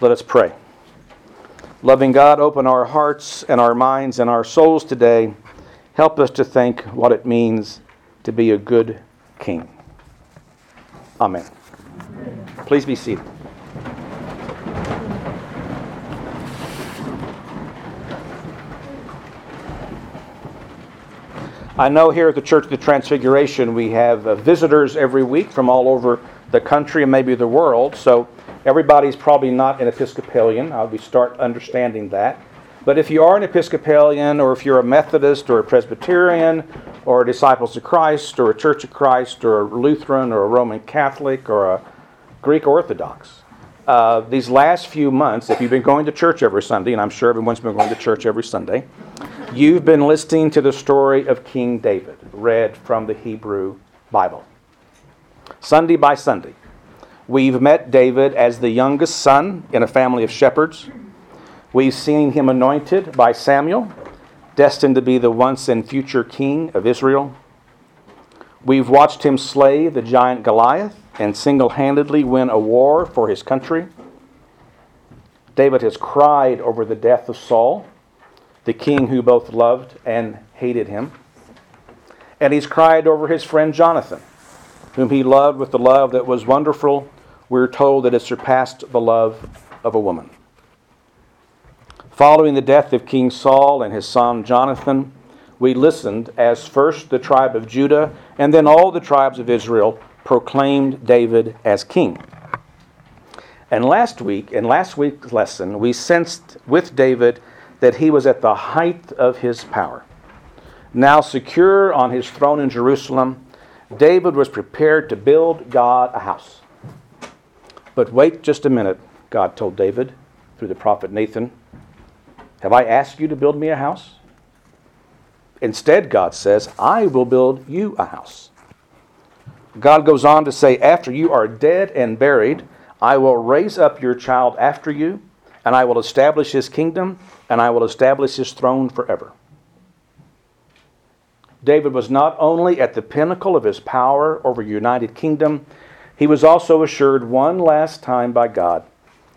Let us pray. Loving God, open our hearts and our minds and our souls today. Help us to think what it means to be a good king. Amen. Please be seated. I know here at the Church of the Transfiguration we have uh, visitors every week from all over the country and maybe the world, so everybody's probably not an Episcopalian. Uh, we start understanding that. But if you are an Episcopalian, or if you're a Methodist, or a Presbyterian, or a Disciples of Christ, or a Church of Christ, or a Lutheran, or a Roman Catholic, or a Greek Orthodox, uh, these last few months, if you've been going to church every Sunday, and I'm sure everyone's been going to church every Sunday, You've been listening to the story of King David, read from the Hebrew Bible. Sunday by Sunday, we've met David as the youngest son in a family of shepherds. We've seen him anointed by Samuel, destined to be the once and future king of Israel. We've watched him slay the giant Goliath and single handedly win a war for his country. David has cried over the death of Saul the king who both loved and hated him. And he's cried over his friend Jonathan, whom he loved with the love that was wonderful. We're told that it surpassed the love of a woman. Following the death of King Saul and his son Jonathan, we listened as first the tribe of Judah and then all the tribes of Israel proclaimed David as king. And last week, in last week's lesson, we sensed with David that he was at the height of his power. Now secure on his throne in Jerusalem, David was prepared to build God a house. But wait just a minute, God told David through the prophet Nathan. Have I asked you to build me a house? Instead, God says, I will build you a house. God goes on to say, After you are dead and buried, I will raise up your child after you, and I will establish his kingdom, and I will establish his throne forever. David was not only at the pinnacle of his power over a united kingdom, he was also assured one last time by God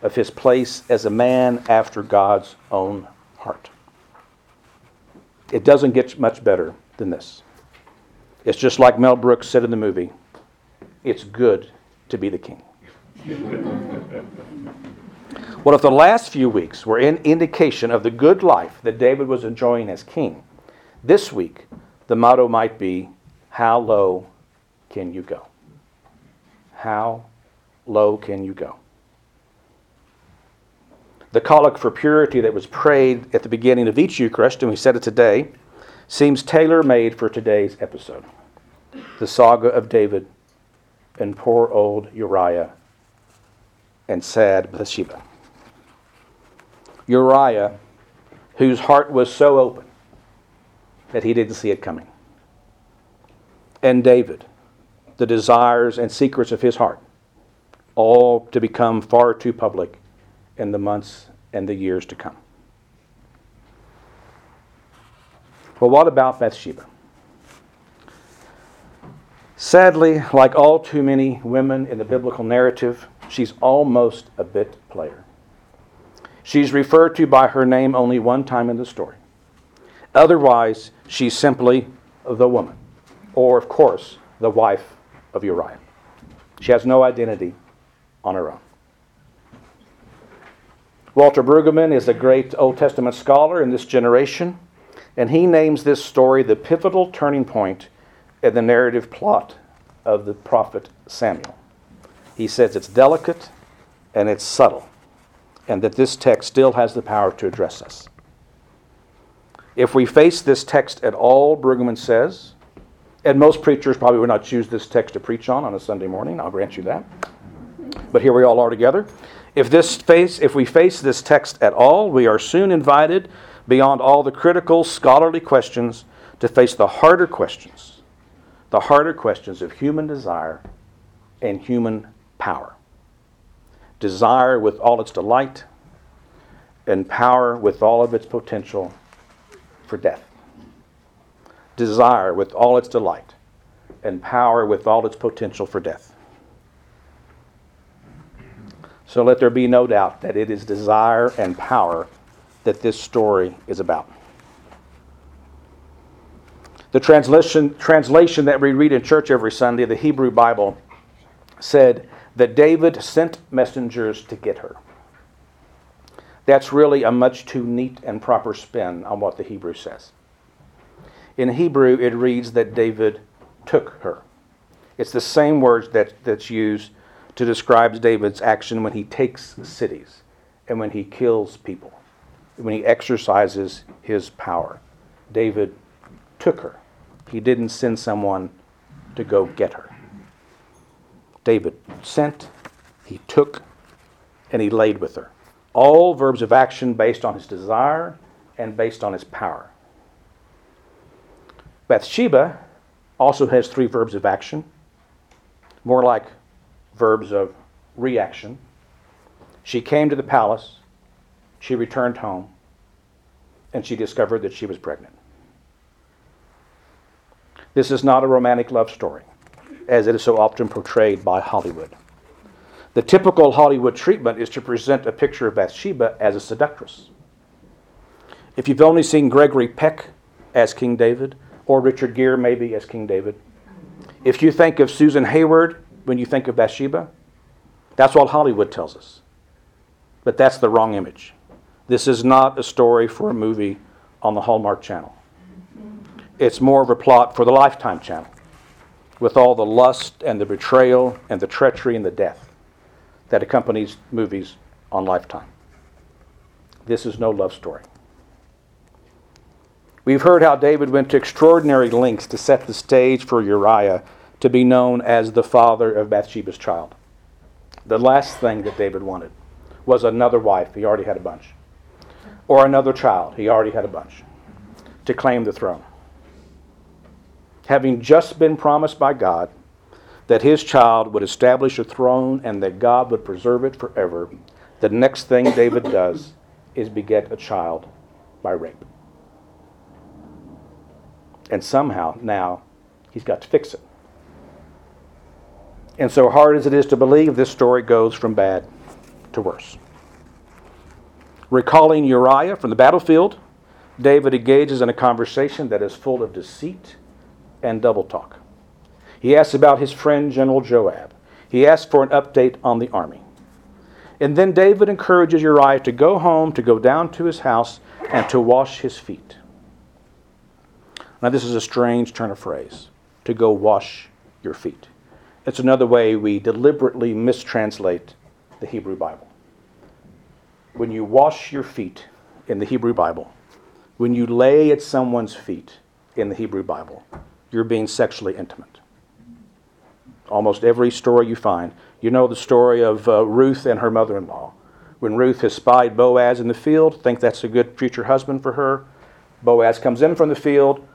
of his place as a man after God's own heart. It doesn't get much better than this. It's just like Mel Brooks said in the movie it's good to be the king. Well, if the last few weeks were an indication of the good life that David was enjoying as king, this week the motto might be How low can you go? How low can you go? The collect for purity that was prayed at the beginning of each Eucharist, and we said it today, seems tailor made for today's episode the saga of David and poor old Uriah and sad Bathsheba. Uriah, whose heart was so open that he didn't see it coming. And David, the desires and secrets of his heart, all to become far too public in the months and the years to come. Well, what about Bathsheba? Sadly, like all too many women in the biblical narrative, she's almost a bit player. She's referred to by her name only one time in the story. Otherwise, she's simply the woman, or, of course, the wife of Uriah. She has no identity on her own. Walter Brueggemann is a great Old Testament scholar in this generation, and he names this story the pivotal turning point in the narrative plot of the prophet Samuel. He says it's delicate and it's subtle and that this text still has the power to address us. If we face this text at all, Brueggemann says, and most preachers probably would not choose this text to preach on on a Sunday morning, I'll grant you that. But here we all are together. If, this face, if we face this text at all, we are soon invited, beyond all the critical scholarly questions, to face the harder questions, the harder questions of human desire and human power desire with all its delight, and power with all of its potential for death. Desire with all its delight, and power with all its potential for death. So let there be no doubt that it is desire and power that this story is about. The translation, translation that we read in church every Sunday, the Hebrew Bible, said that David sent messengers to get her. That's really a much too neat and proper spin on what the Hebrew says. In Hebrew, it reads that David took her. It's the same words that, that's used to describe David's action when he takes cities and when he kills people, when he exercises his power. David took her. He didn't send someone to go get her. David sent, he took, and he laid with her. All verbs of action based on his desire and based on his power. Bathsheba also has three verbs of action, more like verbs of reaction. She came to the palace, she returned home, and she discovered that she was pregnant. This is not a romantic love story, as it is so often portrayed by Hollywood. The typical Hollywood treatment is to present a picture of Bathsheba as a seductress. If you've only seen Gregory Peck as King David, or Richard Gere maybe as King David, if you think of Susan Hayward when you think of Bathsheba, that's what Hollywood tells us. But that's the wrong image. This is not a story for a movie on the Hallmark Channel. It's more of a plot for the Lifetime Channel, with all the lust and the betrayal and the treachery and the death that accompanies movies on Lifetime. This is no love story. We've heard how David went to extraordinary lengths to set the stage for Uriah to be known as the father of Bathsheba's child. The last thing that David wanted was another wife, he already had a bunch, or another child, he already had a bunch, to claim the throne. Having just been promised by God that his child would establish a throne and that God would preserve it forever, the next thing David does is beget a child by rape. And somehow now he's got to fix it. And so hard as it is to believe, this story goes from bad to worse. Recalling Uriah from the battlefield, David engages in a conversation that is full of deceit and double talk. He asks about his friend General Joab. He asks for an update on the army. And then David encourages Uriah to go home, to go down to his house, and to wash his feet. Now, this is a strange turn of phrase to go wash your feet. It's another way we deliberately mistranslate the Hebrew Bible. When you wash your feet in the Hebrew Bible, when you lay at someone's feet in the Hebrew Bible, you're being sexually intimate almost every story you find. You know the story of uh, Ruth and her mother in law. When Ruth has spied Boaz in the field, think that's a good future husband for her. Boaz comes in from the field.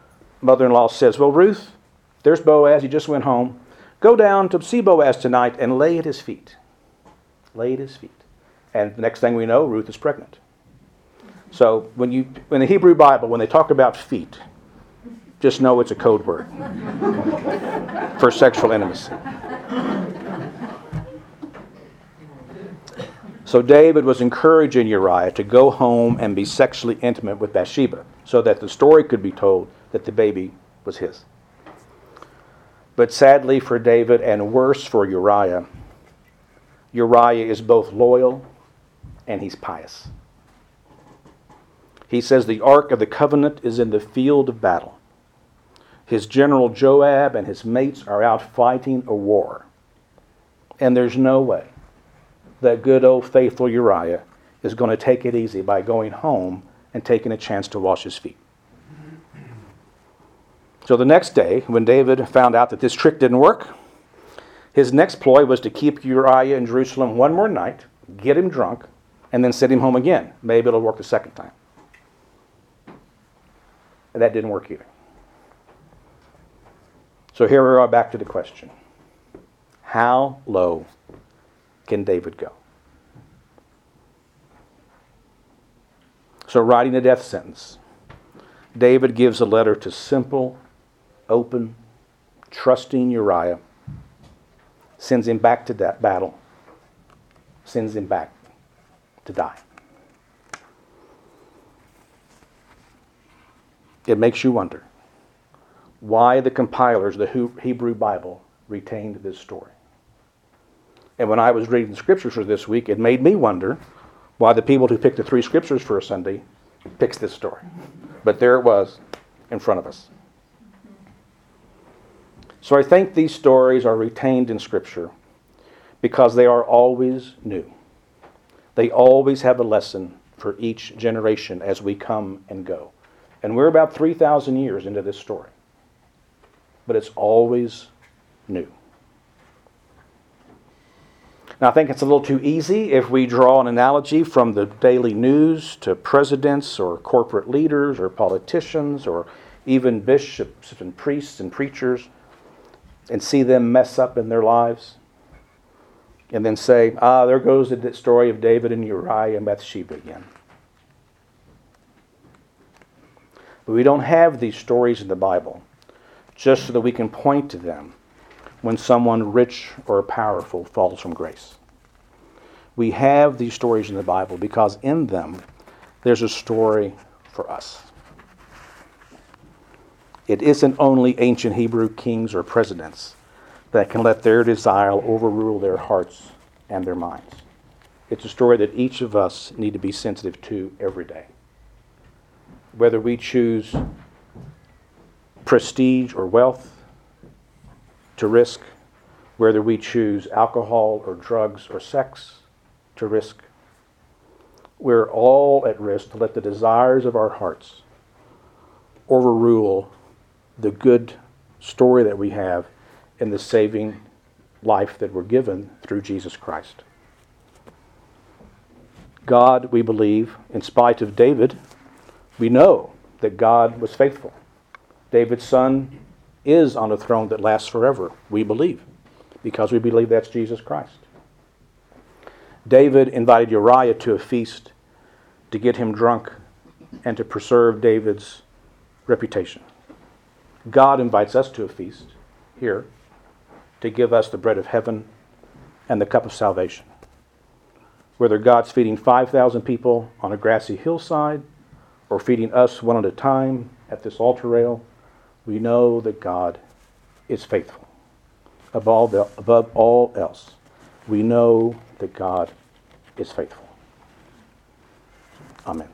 Mother in law says, Well, Ruth, there's Boaz. He just went home. Go down to see Boaz tonight and lay at his feet. Lay at his feet. And the next thing we know, Ruth is pregnant. So when you in the Hebrew Bible, when they talk about feet, just know it's a code word for sexual intimacy. So David was encouraging Uriah to go home and be sexually intimate with Bathsheba so that the story could be told that the baby was his. But sadly for David and worse for Uriah, Uriah is both loyal and he's pious. He says the ark of the covenant is in the field of battle. His general Joab and his mates are out fighting a war. And there's no way that good old faithful Uriah is going to take it easy by going home and taking a chance to wash his feet. So the next day, when David found out that this trick didn't work, his next ploy was to keep Uriah in Jerusalem one more night, get him drunk, and then send him home again. Maybe it'll work the second time. And that didn't work either. So here we are back to the question How low can David go? So, writing a death sentence, David gives a letter to simple, open, trusting Uriah, sends him back to that battle, sends him back to die. It makes you wonder why the compilers, the Hebrew Bible, retained this story. And when I was reading the scriptures for this week, it made me wonder why the people who picked the three scriptures for a Sunday picked this story. But there it was in front of us. So I think these stories are retained in Scripture because they are always new. They always have a lesson for each generation as we come and go. And we're about 3,000 years into this story. But it's always new. Now, I think it's a little too easy if we draw an analogy from the daily news to presidents or corporate leaders or politicians or even bishops and priests and preachers and see them mess up in their lives and then say, ah, there goes the story of David and Uriah and Bathsheba again. But we don't have these stories in the Bible just so that we can point to them when someone rich or powerful falls from grace. We have these stories in the Bible because in them there's a story for us. It isn't only ancient Hebrew kings or presidents that can let their desire overrule their hearts and their minds. It's a story that each of us need to be sensitive to every day. Whether we choose prestige or wealth to risk, whether we choose alcohol or drugs or sex to risk, we're all at risk to let the desires of our hearts overrule the good story that we have in the saving life that we're given through Jesus Christ. God, we believe, in spite of David, we know that God was faithful. David's son is on a throne that lasts forever, we believe, because we believe that's Jesus Christ. David invited Uriah to a feast to get him drunk and to preserve David's reputation. God invites us to a feast here to give us the bread of heaven and the cup of salvation. Whether God's feeding 5,000 people on a grassy hillside or feeding us one at a time at this altar rail, we know that God is faithful. Above, the, above all else, we know that God is faithful. Amen.